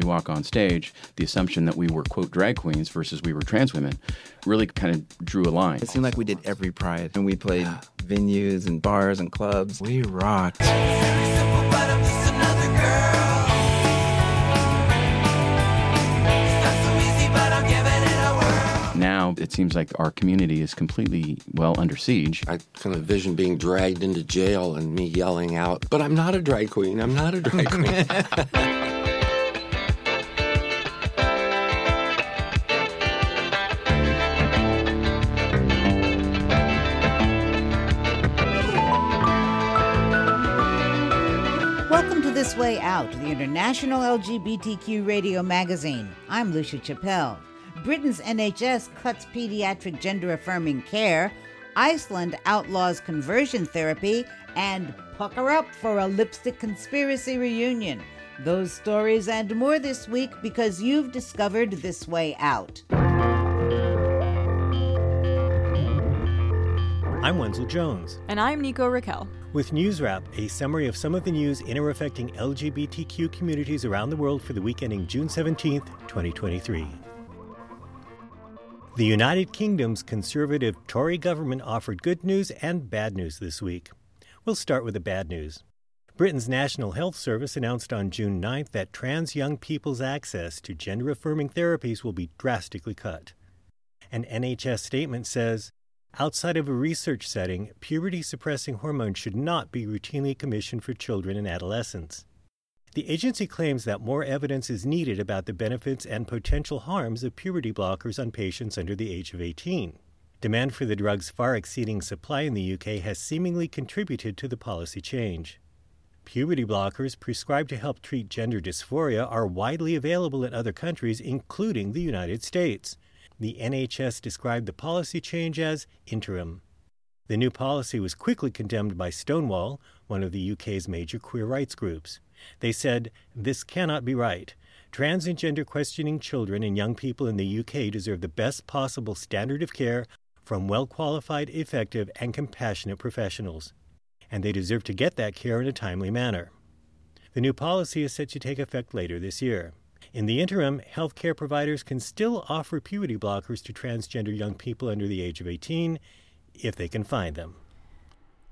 we walk on stage, the assumption that we were, quote, drag queens versus we were trans women really kind of drew a line. It seemed like we did every pride, and we played venues and bars and clubs. We rocked. Now it seems like our community is completely, well, under siege. I kind of vision being dragged into jail and me yelling out, but I'm not a drag queen. I'm not a drag queen. Out, the international LGBTQ radio magazine. I'm Lucia Chappelle. Britain's NHS cuts pediatric gender affirming care, Iceland outlaws conversion therapy, and pucker up for a lipstick conspiracy reunion. Those stories and more this week because you've discovered This Way Out. I'm Wenzel Jones. And I'm Nico Raquel. With News Wrap, a summary of some of the news in or affecting LGBTQ communities around the world for the week ending June 17th, 2023. The United Kingdom's conservative Tory government offered good news and bad news this week. We'll start with the bad news. Britain's National Health Service announced on June 9th that trans young people's access to gender affirming therapies will be drastically cut. An NHS statement says Outside of a research setting, puberty suppressing hormones should not be routinely commissioned for children and adolescents. The agency claims that more evidence is needed about the benefits and potential harms of puberty blockers on patients under the age of 18. Demand for the drugs far exceeding supply in the UK has seemingly contributed to the policy change. Puberty blockers prescribed to help treat gender dysphoria are widely available in other countries, including the United States the NHS described the policy change as interim. The new policy was quickly condemned by Stonewall, one of the UK's major queer rights groups. They said, This cannot be right. Trans and gender questioning children and young people in the UK deserve the best possible standard of care from well qualified, effective, and compassionate professionals. And they deserve to get that care in a timely manner. The new policy is set to take effect later this year. In the interim, healthcare providers can still offer puberty blockers to transgender young people under the age of 18 if they can find them.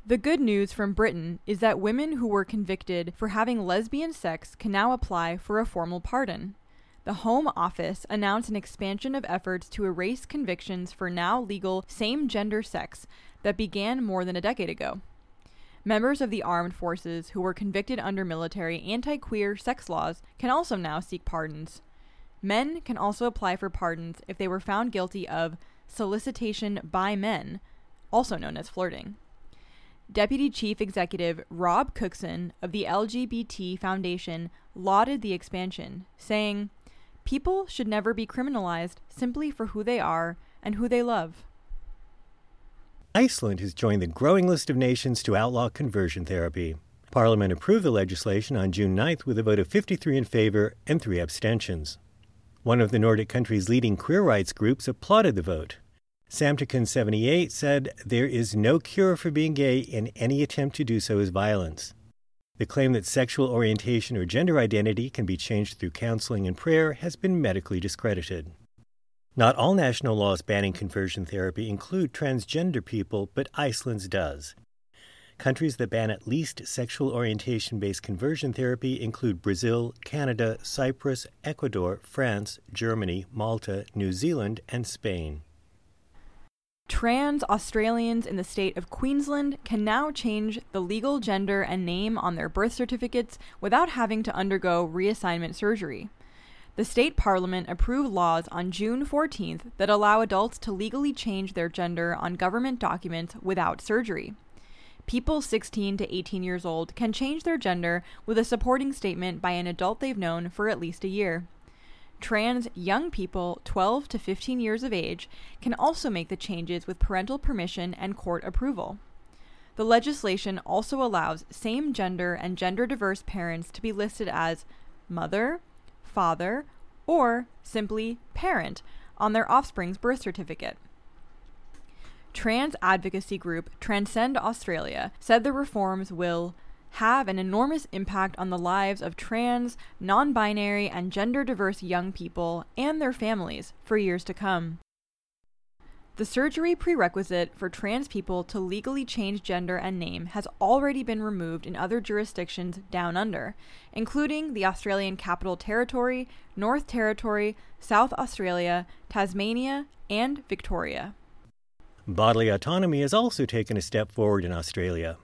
The good news from Britain is that women who were convicted for having lesbian sex can now apply for a formal pardon. The Home Office announced an expansion of efforts to erase convictions for now legal same gender sex that began more than a decade ago. Members of the armed forces who were convicted under military anti queer sex laws can also now seek pardons. Men can also apply for pardons if they were found guilty of solicitation by men, also known as flirting. Deputy Chief Executive Rob Cookson of the LGBT Foundation lauded the expansion, saying, People should never be criminalized simply for who they are and who they love. Iceland has joined the growing list of nations to outlaw conversion therapy. Parliament approved the legislation on June 9th with a vote of 53 in favor and three abstentions. One of the Nordic country's leading queer rights groups applauded the vote. Samtökin 78 said there is no cure for being gay, and any attempt to do so is violence. The claim that sexual orientation or gender identity can be changed through counseling and prayer has been medically discredited. Not all national laws banning conversion therapy include transgender people, but Iceland's does. Countries that ban at least sexual orientation based conversion therapy include Brazil, Canada, Cyprus, Ecuador, France, Germany, Malta, New Zealand, and Spain. Trans Australians in the state of Queensland can now change the legal gender and name on their birth certificates without having to undergo reassignment surgery. The state parliament approved laws on June 14th that allow adults to legally change their gender on government documents without surgery. People 16 to 18 years old can change their gender with a supporting statement by an adult they've known for at least a year. Trans young people 12 to 15 years of age can also make the changes with parental permission and court approval. The legislation also allows same gender and gender diverse parents to be listed as mother, father, or simply parent on their offspring's birth certificate. Trans advocacy group Transcend Australia said the reforms will have an enormous impact on the lives of trans, non binary, and gender diverse young people and their families for years to come. The surgery prerequisite for trans people to legally change gender and name has already been removed in other jurisdictions down under, including the Australian Capital Territory, North Territory, South Australia, Tasmania, and Victoria. Bodily autonomy has also taken a step forward in Australia.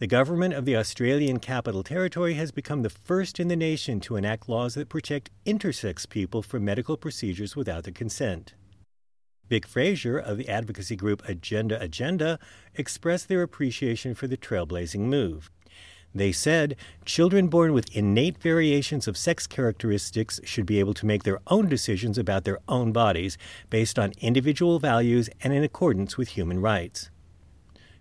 The government of the Australian Capital Territory has become the first in the nation to enact laws that protect intersex people from medical procedures without their consent. Vic Fraser of the advocacy group A Gender Agenda expressed their appreciation for the trailblazing move. They said children born with innate variations of sex characteristics should be able to make their own decisions about their own bodies based on individual values and in accordance with human rights.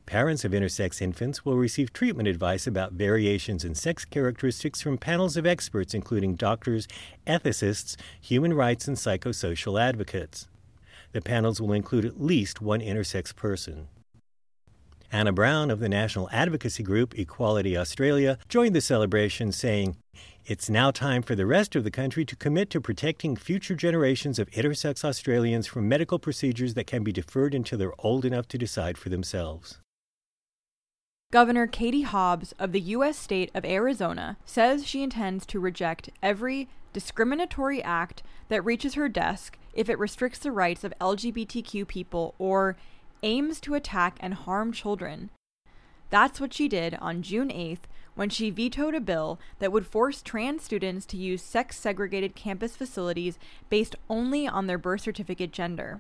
Parents of intersex infants will receive treatment advice about variations in sex characteristics from panels of experts, including doctors, ethicists, human rights, and psychosocial advocates. The panels will include at least one intersex person. Anna Brown of the national advocacy group Equality Australia joined the celebration, saying, It's now time for the rest of the country to commit to protecting future generations of intersex Australians from medical procedures that can be deferred until they're old enough to decide for themselves. Governor Katie Hobbs of the U.S. state of Arizona says she intends to reject every discriminatory act that reaches her desk if it restricts the rights of LGBTQ people or aims to attack and harm children. That's what she did on June 8th when she vetoed a bill that would force trans students to use sex segregated campus facilities based only on their birth certificate gender.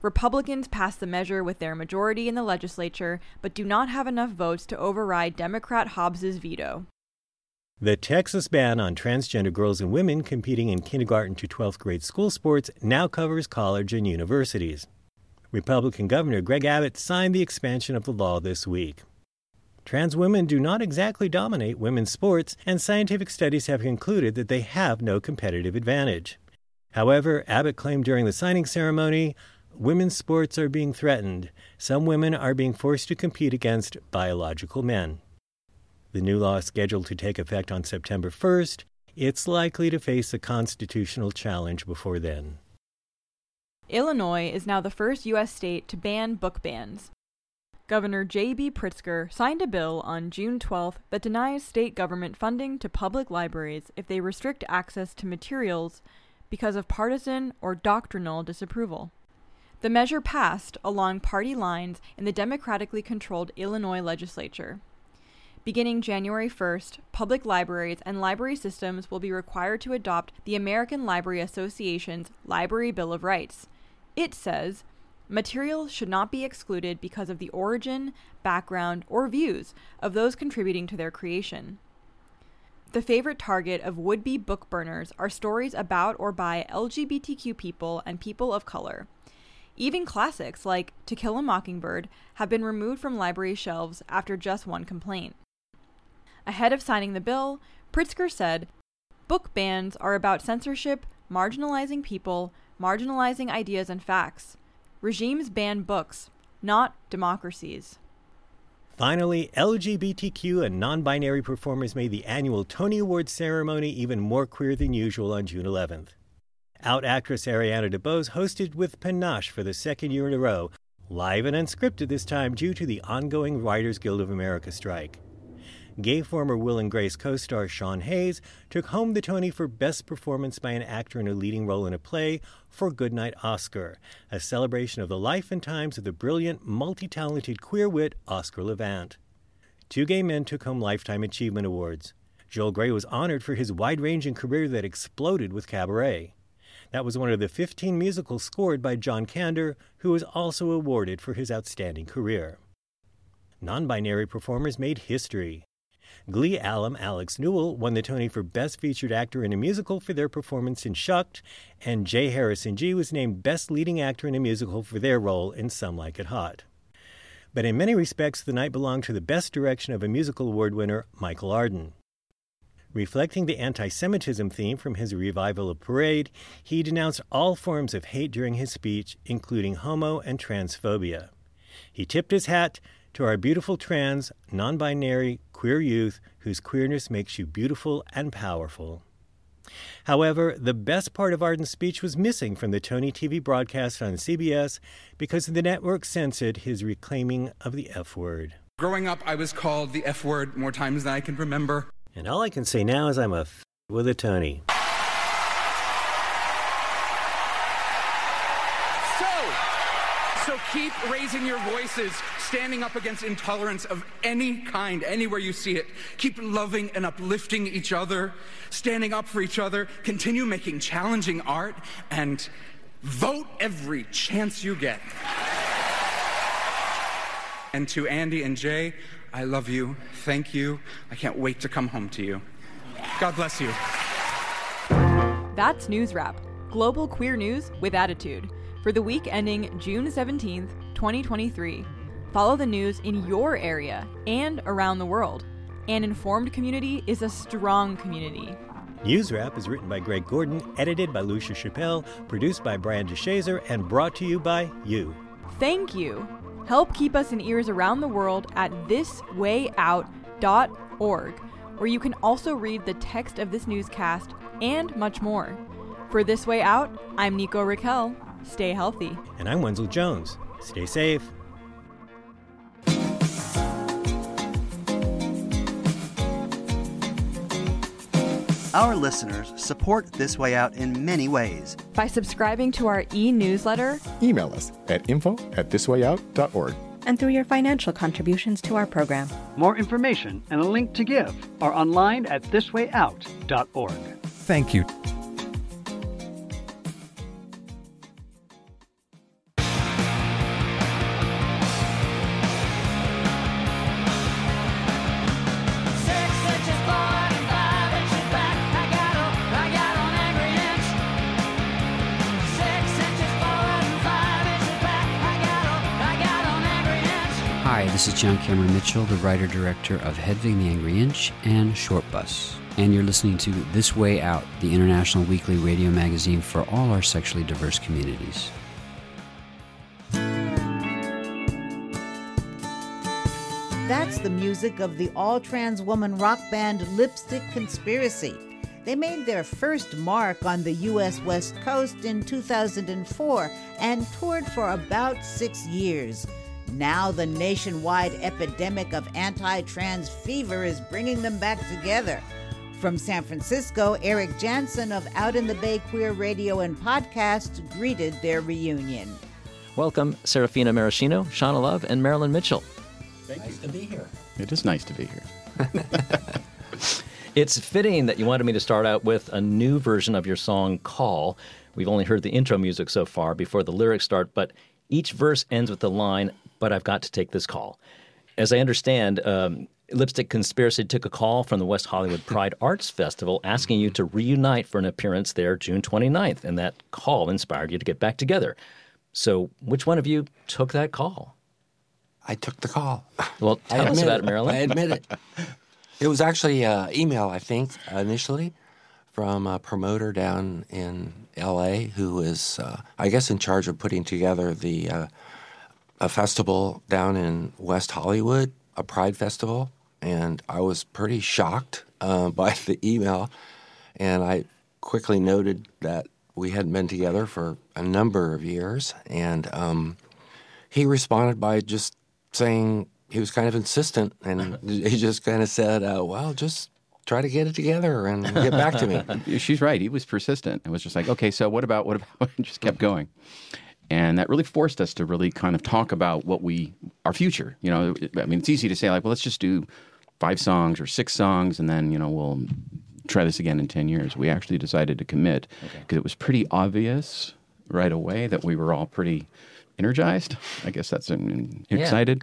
Republicans passed the measure with their majority in the legislature, but do not have enough votes to override Democrat Hobbs's veto. The Texas ban on transgender girls and women competing in kindergarten to 12th grade school sports now covers college and universities. Republican Governor Greg Abbott signed the expansion of the law this week. Trans women do not exactly dominate women's sports, and scientific studies have concluded that they have no competitive advantage. However, Abbott claimed during the signing ceremony women's sports are being threatened. Some women are being forced to compete against biological men. The new law is scheduled to take effect on September 1st. It's likely to face a constitutional challenge before then. Illinois is now the first U.S. state to ban book bans. Governor J.B. Pritzker signed a bill on June 12th that denies state government funding to public libraries if they restrict access to materials because of partisan or doctrinal disapproval. The measure passed along party lines in the democratically controlled Illinois legislature. Beginning January 1st, public libraries and library systems will be required to adopt the American Library Association's Library Bill of Rights. It says materials should not be excluded because of the origin, background, or views of those contributing to their creation. The favorite target of would be book burners are stories about or by LGBTQ people and people of color. Even classics like To Kill a Mockingbird have been removed from library shelves after just one complaint. Ahead of signing the bill, Pritzker said, Book bans are about censorship, marginalizing people, marginalizing ideas and facts. Regimes ban books, not democracies. Finally, LGBTQ and non binary performers made the annual Tony Awards ceremony even more queer than usual on June 11th. Out actress Ariana DeBose hosted with panache for the second year in a row, live and unscripted this time due to the ongoing Writers Guild of America strike. Gay former Will and Grace co star Sean Hayes took home the Tony for Best Performance by an Actor in a Leading Role in a Play for Goodnight Oscar, a celebration of the life and times of the brilliant, multi talented queer wit Oscar Levant. Two gay men took home Lifetime Achievement Awards. Joel Grey was honored for his wide ranging career that exploded with Cabaret. That was one of the 15 musicals scored by John Kander, who was also awarded for his outstanding career. Non binary performers made history. Glee alum Alex Newell won the Tony for Best Featured Actor in a Musical for their performance in Shucked, and J. Harrison Ghee was named Best Leading Actor in a Musical for their role in Some Like It Hot. But in many respects, the night belonged to the Best Direction of a Musical Award winner, Michael Arden. Reflecting the anti Semitism theme from his revival of Parade, he denounced all forms of hate during his speech, including homo and transphobia. He tipped his hat to our beautiful trans, non binary, queer youth whose queerness makes you beautiful and powerful. However, the best part of Arden's speech was missing from the Tony TV broadcast on CBS because the network censored his reclaiming of the F word. Growing up, I was called the F word more times than I can remember. And all I can say now is I'm a f- with a Tony. So, so keep raising your voices, standing up against intolerance of any kind, anywhere you see it. Keep loving and uplifting each other, standing up for each other. Continue making challenging art and vote every chance you get. And to Andy and Jay, I love you. Thank you. I can't wait to come home to you. God bless you. That's News Wrap, global queer news with attitude, for the week ending June 17th, 2023. Follow the news in your area and around the world. An informed community is a strong community. News Wrap is written by Greg Gordon, edited by Lucia Chappelle, produced by Brian DeShazor, and brought to you by you. Thank you. Help keep us in ears around the world at thiswayout.org, where you can also read the text of this newscast and much more. For This Way Out, I'm Nico Raquel. Stay healthy. And I'm Wenzel Jones. Stay safe. Our listeners support This Way Out in many ways. By subscribing to our e newsletter, Email us at info at thiswayout.org. and through your financial contributions to our program. More information and a link to give are online at thiswayout.org. Thank you. This is John Cameron Mitchell, the writer director of Hedwig the Angry Inch and Shortbus. And you're listening to This Way Out, the international weekly radio magazine for all our sexually diverse communities. That's the music of the all trans woman rock band Lipstick Conspiracy. They made their first mark on the U.S. West Coast in 2004 and toured for about six years. Now, the nationwide epidemic of anti trans fever is bringing them back together. From San Francisco, Eric Jansen of Out in the Bay Queer Radio and Podcast greeted their reunion. Welcome, Serafina Maraschino, Shauna Love, and Marilyn Mitchell. nice to be here. It is nice to be here. It's fitting that you wanted me to start out with a new version of your song, Call. We've only heard the intro music so far before the lyrics start, but each verse ends with the line, But I've got to take this call. As I understand, um, Lipstick Conspiracy took a call from the West Hollywood Pride Arts Festival asking you to reunite for an appearance there June 29th, and that call inspired you to get back together. So, which one of you took that call? I took the call. Well, I tell us about it, Marilyn. I admit it. It was actually uh, email, I think, initially from a promoter down in L.A. who is, uh, I guess, in charge of putting together the uh, a festival down in West Hollywood, a Pride festival, and I was pretty shocked uh, by the email, and I quickly noted that we hadn't been together for a number of years, and um, he responded by just saying he was kind of insistent, and he just kind of said, uh, "Well, just try to get it together and get back to me." She's right. He was persistent. It was just like, okay, so what about what about? just kept going, and that really forced us to really kind of talk about what we our future. You know, I mean, it's easy to say like, well, let's just do five songs or six songs, and then you know we'll try this again in ten years. We actually decided to commit because it was pretty obvious right away that we were all pretty energized. I guess that's um, Yeah. excited.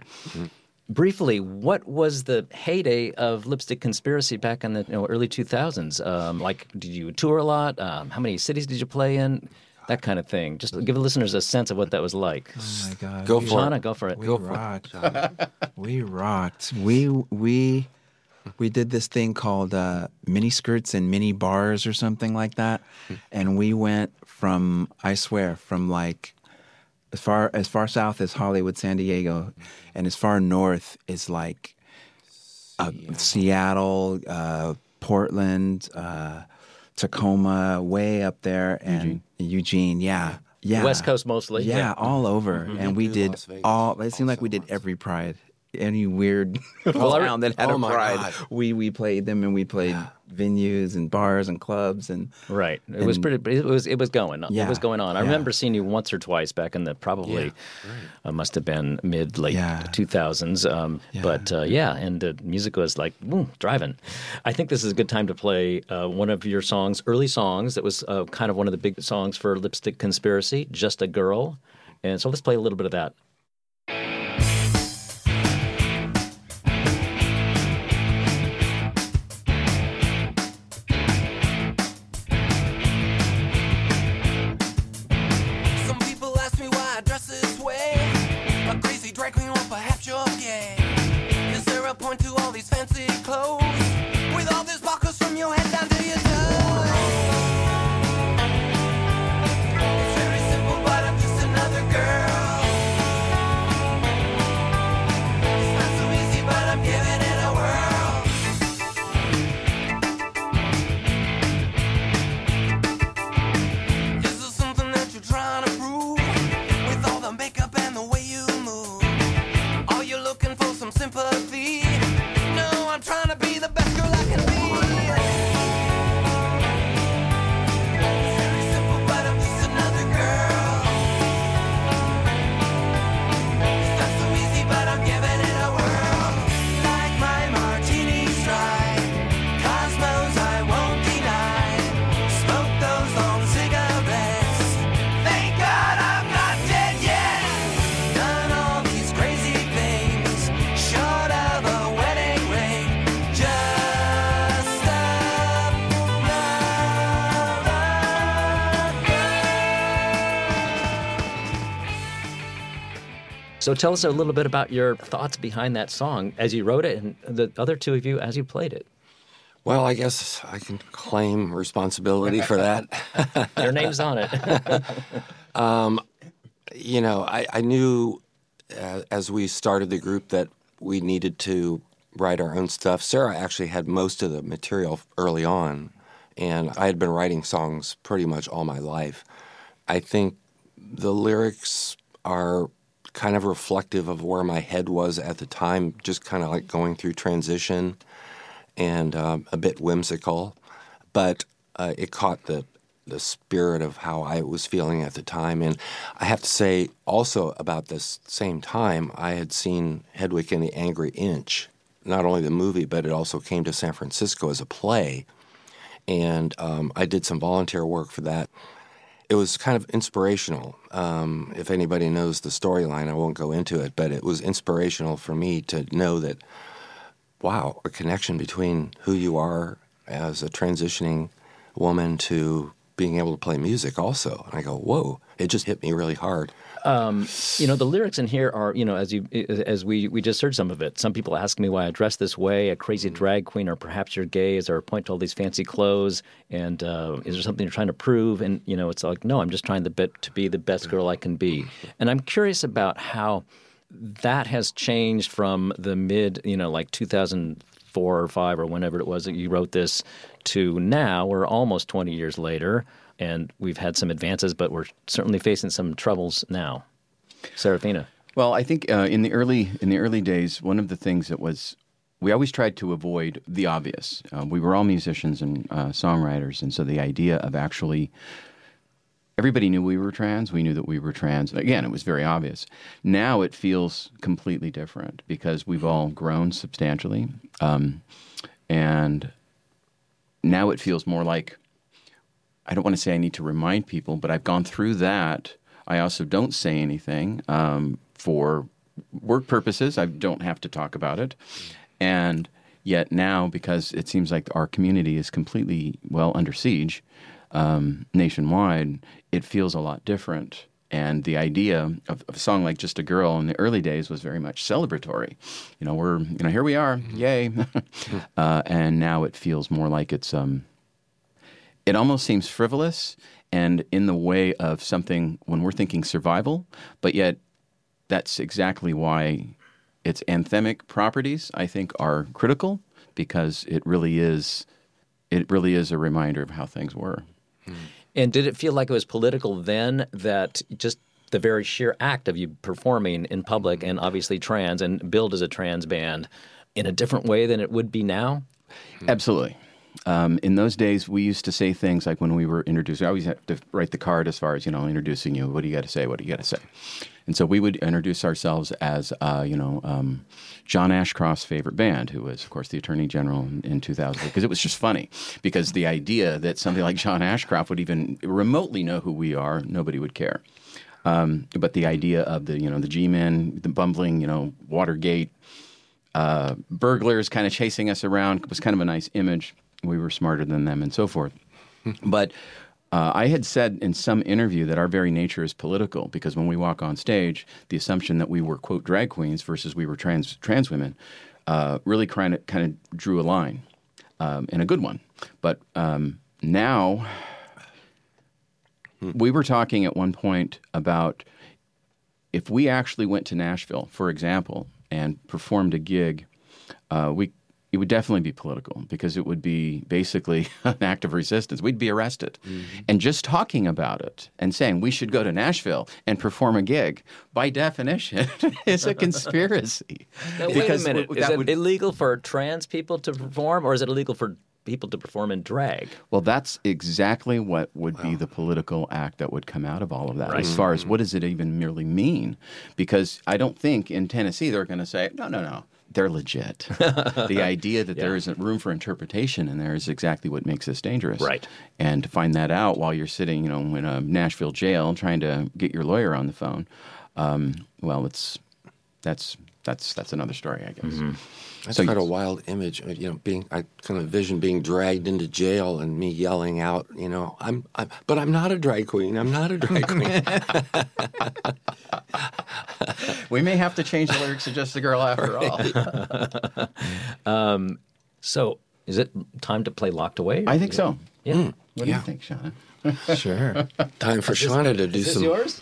Briefly, what was the heyday of Lipstick Conspiracy back in the you know, early 2000s? Um, like, did you tour a lot? Um, how many cities did you play in? That kind of thing. Just give the listeners a sense of what that was like. Oh my God. Go we- for it. Shauna, go for it. We Go for it, rocked. we rocked. We we we did this thing called uh, mini skirts and mini bars or something like that, and we went from I swear from like as far as far south as Hollywood, San Diego, and as far north is like uh, Seattle, uh, Portland, uh, Tacoma, way up there, and Eugene. yeah, yeah, West Coast mostly, Yeah, yeah. all over, Mm-hmm. and we did all. It seemed like we did every Pride. Any weird Well, I town that had Oh a pride, God. we we played them, and we played venues and bars and clubs and Right. It was And- pretty. It was. It was going. It Yeah, was going on. I yeah. remember seeing you once or twice back in the probably uh, must have been mid late Yeah. two thousands. Um, But uh, yeah, and the music was like woo, driving. I think this is a good time to play uh, one of your songs, early songs. That was uh, kind of one of the big songs for Lipstick Conspiracy, "Just a Girl," and so let's play a little bit of that. So tell us a little bit about your thoughts behind that song as you wrote it, and the other two of you as you played it. Well, I guess I can claim responsibility for that. Your name's on it. um, you know, I, I knew uh, as we started the group that we needed to write our own stuff. Sarah actually had most of the material early on, and I had been writing songs pretty much all my life. I think the lyrics are kind of reflective of where my head was at the time, just kind of like going through transition and um, a bit whimsical, but uh, it caught the the spirit of how I was feeling at the time. And I have to say, also about this same time, I had seen Hedwig and the Angry Inch, not only the movie, but it also came to San Francisco as a play. And um, I did some volunteer work for that. It was kind of inspirational. Um, if anybody knows the storyline, I won't go into it, but it was inspirational for me to know that wow, a connection between who you are as a transitioning woman to being able to play music also. And I go, whoa, it just hit me really hard. Um, you know, the lyrics in here are, you know, as you as we we just heard some of it. Some people ask me why I dress this way, a crazy drag queen, or perhaps you're gay. Is there a point to all these fancy clothes? And uh, is there something you're trying to prove? And you know, it's like, no, I'm just trying to, bit, to be the best girl I can be. And I'm curious about how that has changed from the mid, you know, like 2004 or five or whenever it was that you wrote this to now. We're almost 20 years later, and we've had some advances, but we're certainly facing some troubles now. Serafina. Well, I think uh, in the early in the early days, one of the things that was we always tried to avoid the obvious. Uh, we were all musicians and uh, songwriters, and so the idea of actually everybody knew we were trans. We knew that we were trans. Again, it was very obvious. Now it feels completely different because we've all grown substantially, um, and now it feels more like I don't want to say I need to remind people, but I've gone through that. I also don't say anything um, for work purposes. I don't have to talk about it. And yet now, because it seems like our community is completely, well, under siege um, nationwide, it feels a lot different. And the idea of, of, a song like "Just a Girl" in the early days was very much celebratory. You know, we're you know here we are, yay! uh, and now it feels more like it's um, it almost seems frivolous and in the way of something when we're thinking survival, but yet that's exactly why its anthemic properties I think are critical because it really is it really is a reminder of how things were. Hmm. And did it feel like it was political then that just the very sheer act of you performing in public and obviously trans and billed as a trans band in a different way than it would be now? Absolutely. Um, in those days, we used to say things like when we were introducing, I always had to write the card as far as, you know, introducing you. What do you got to say? What do you got to say? And so we would introduce ourselves as, uh, you know, um, John Ashcroft's favorite band, who was, of course, the Attorney General in, in 2000, because it was just funny. Because the idea that somebody like John Ashcroft would even remotely know who we are, nobody would care. Um, but the idea of the, you know, the G-men, the bumbling, you know, Watergate, uh, burglars kind of chasing us around was kind of a nice image. We were smarter than them and so forth. but uh, I had said in some interview that our very nature is political because when we walk on stage, the assumption that we were quote drag queens versus we were trans trans women uh, really kind of kind of drew a line um, and a good one. But um, now we were talking at one point about if we actually went to Nashville, for example, and performed a gig, uh, we it would definitely be political because it would be basically an act of resistance. We'd be arrested, mm-hmm. and just talking about it and saying we should go to Nashville and perform a gig, by definition, is a conspiracy. Now, wait Because a minute. w- Is it would- illegal for trans people to perform, or is it illegal for people to perform in drag? Well, that's exactly what would be the political act that would come out of all of that. Right. As far as mm-hmm. what does it even merely mean? Because I don't think in Tennessee they're going to say, no, no, no, they're legit. the idea that there isn't room for interpretation in there is exactly what makes this dangerous. Right. And to find that out while you're sitting, you know, in a Nashville jail trying to get your lawyer on the phone, um, well, it's that's that's that's another story, I guess. That's So quite a wild image. uh, You know, being I kind of vision being dragged into jail and me yelling out, you know, I'm, I'm but I'm not a drag queen. I'm not a drag queen. we may have to change the lyrics to just a girl after all. um, so, is it time to play Locked Away? I think so. Yeah. Mm, What do you think, Shauna? Sure. Time for Is Shauna to do is this some. yours?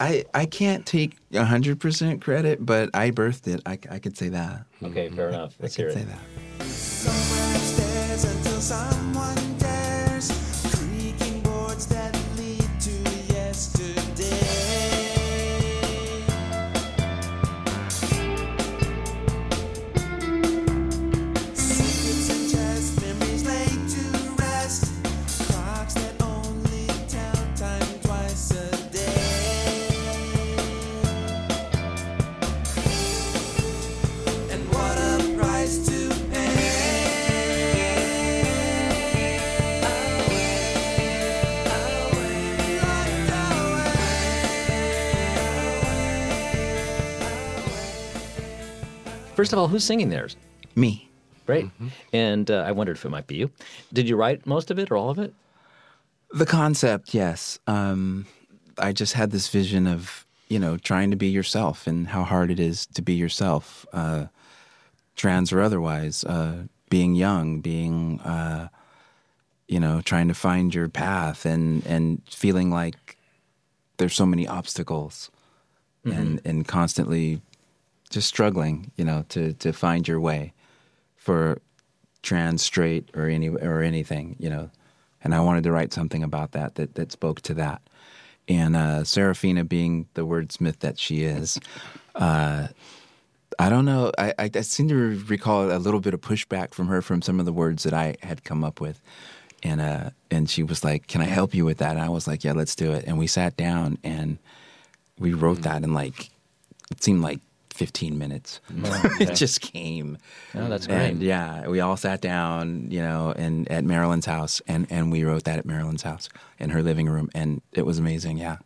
I, I can't take 100% credit, but I birthed it. I, I could say that. Okay, fair mm-hmm. enough. Let's hear could it. say that. First of all, who's singing theirs? Me. Great. And uh, I wondered if it might be you. Did you write most of it or all of it? The concept, yes. Um, I just had this vision of, you know, trying to be yourself and how hard it is to be yourself, uh, trans or otherwise, uh, being young, being, uh, you know, trying to find your path and, and feeling like there's so many obstacles and, and constantly just struggling, you know, to, to find your way for trans, straight, or any or anything, you know. And I wanted to write something about that that, that spoke to that. And uh, Serafina, being the wordsmith that she is, uh, I don't know. I, I, I seem to recall a little bit of pushback from her from some of the words that I had come up with. And uh, and she was like, "Can I help you with that?" And I was like, "Yeah, let's do it." And we sat down and we wrote that in like it seemed like 15 minutes. Oh, okay. it just came. Oh, that's great. And yeah, we all sat down, you know, and at Marilyn's house, and and we wrote that at Marilyn's house in her living room, and it was amazing. Yeah.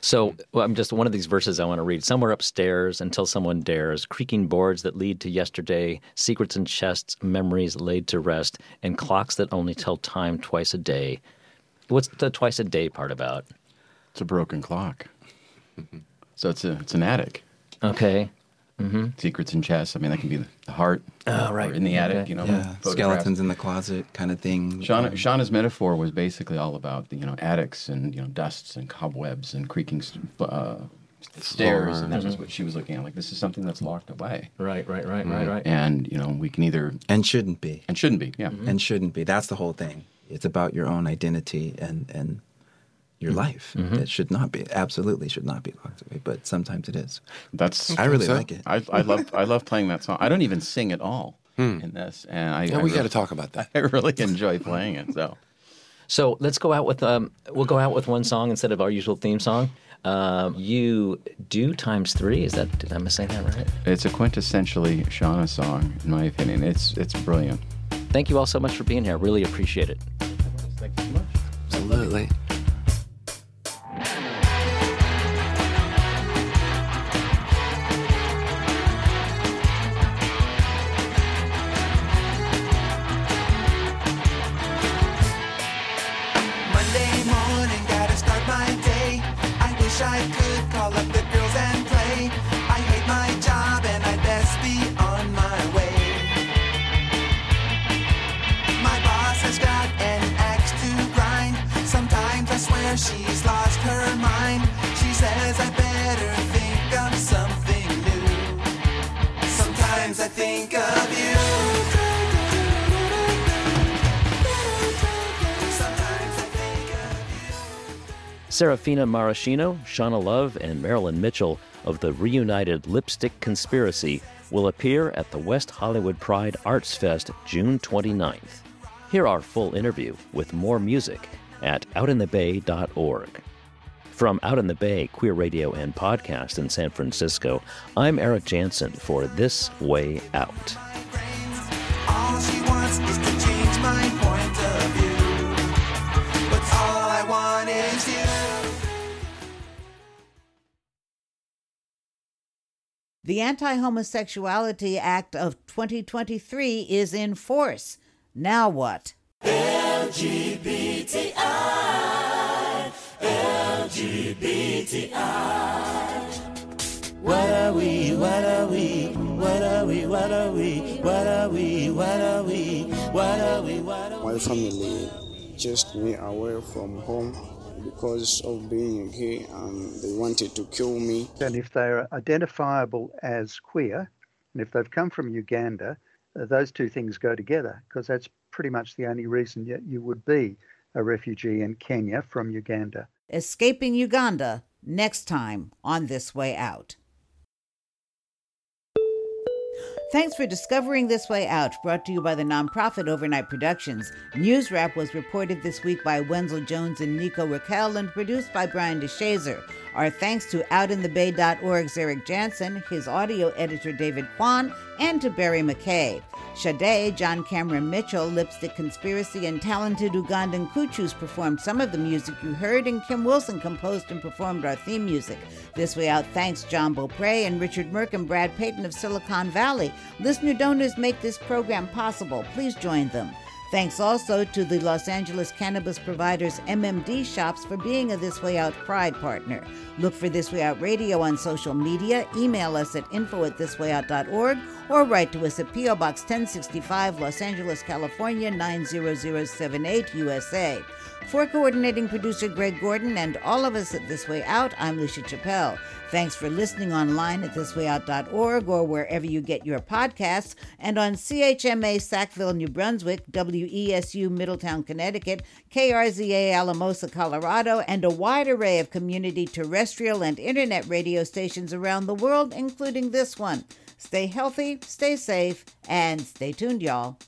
So, well, I'm just one of these verses I want to read. Somewhere upstairs, until someone dares, creaking boards that lead to yesterday, secrets in chests, memories laid to rest, and clocks that only tell time twice a day. What's the twice a day part about? It's a broken clock. So it's a it's an attic. Okay. Mhm. Secrets in chess. I mean, that can be the, the heart. Oh, right. Or in the attic, Okay. you know. yeah, skeletons in the closet kind of thing. Shauna, Um, Shauna's metaphor was basically all about the, you know attics and you know dusts and cobwebs and creaking uh, stairs, and that was Mhm. what she was looking at. Like this is something that's locked away, Right, right, right, right, right. and you know we can either and shouldn't be and shouldn't be, yeah. and shouldn't be. That's the whole thing. It's about your own identity and and your life. It should not be. Absolutely should not be locked away. But sometimes it is. That's I really like it. I, I love I love playing that song. I don't even sing at all in this, and I Yeah, I we really- gotta talk about that. I really enjoy playing it. So So let's go out with um, we'll go out with one song instead of our usual theme song. Um, you do times three. Is that did I say that right? it's a quintessentially Shauna song, in my opinion. It's it's brilliant. Thank you all so much for being here. Really appreciate it. Thank you so much. Absolutely. Serafina Maraschino, Shauna Love, and Marilyn Mitchell of the reunited Lipstick Conspiracy will appear at the West Hollywood Pride Arts Fest June 29th. Hear our full interview with more music at outinthebay.org. From Out in the Bay Queer Radio and Podcast in San Francisco, I'm Eric Jansen for This Way Out. The Anti Homosexuality Act of 2023 is in force. Now what? LGBTI, LGBTI. What are we? What are we? What are we? What are we? What are we? What are we? What are we? What are we? My family chased me away from home because of being gay and they wanted to kill me. And if they're identifiable as queer, and if they've come from Uganda, uh, those two things go together because that's pretty much the only reason that you would be a refugee in Kenya from Uganda. Escaping Uganda next time on This Way Out. Thanks for discovering This Way Out, brought to you by the nonprofit Overnight Productions. News Wrap was reported this week by Wenzel Jones and Nico Raquel and produced by Brian DeShazor. Our thanks to outinthebay.org's Eric Jansen, his audio editor David Kwan, and to Barry McKay. Sade, John Cameron Mitchell, Lipstick Conspiracy, and talented Ugandan Kuchus performed some of the music you heard, and Kim Wilson composed and performed our theme music. This Way Out thanks John Beaupre and Richard Merck and Brad Payton of Silicon Valley. Listener donors make this program possible. Please join them. Thanks also to the Los Angeles cannabis providers MMD Shops for being a This Way Out Pride partner. Look for This Way Out Radio on social media, email us at info at thiswayout.org, or write to us at P.O. Box 1065, Los Angeles, California 90078, USA. For coordinating producer Greg Gordon and all of us at This Way Out, I'm Lucia Chappelle. Thanks for listening online at thiswayout.org or wherever you get your podcasts, and on CHMA Sackville, New Brunswick, WESU Middletown, Connecticut, KRZA Alamosa, Colorado, and a wide array of community terrestrial and internet radio stations around the world, including this one. Stay healthy, stay safe, and stay tuned, y'all.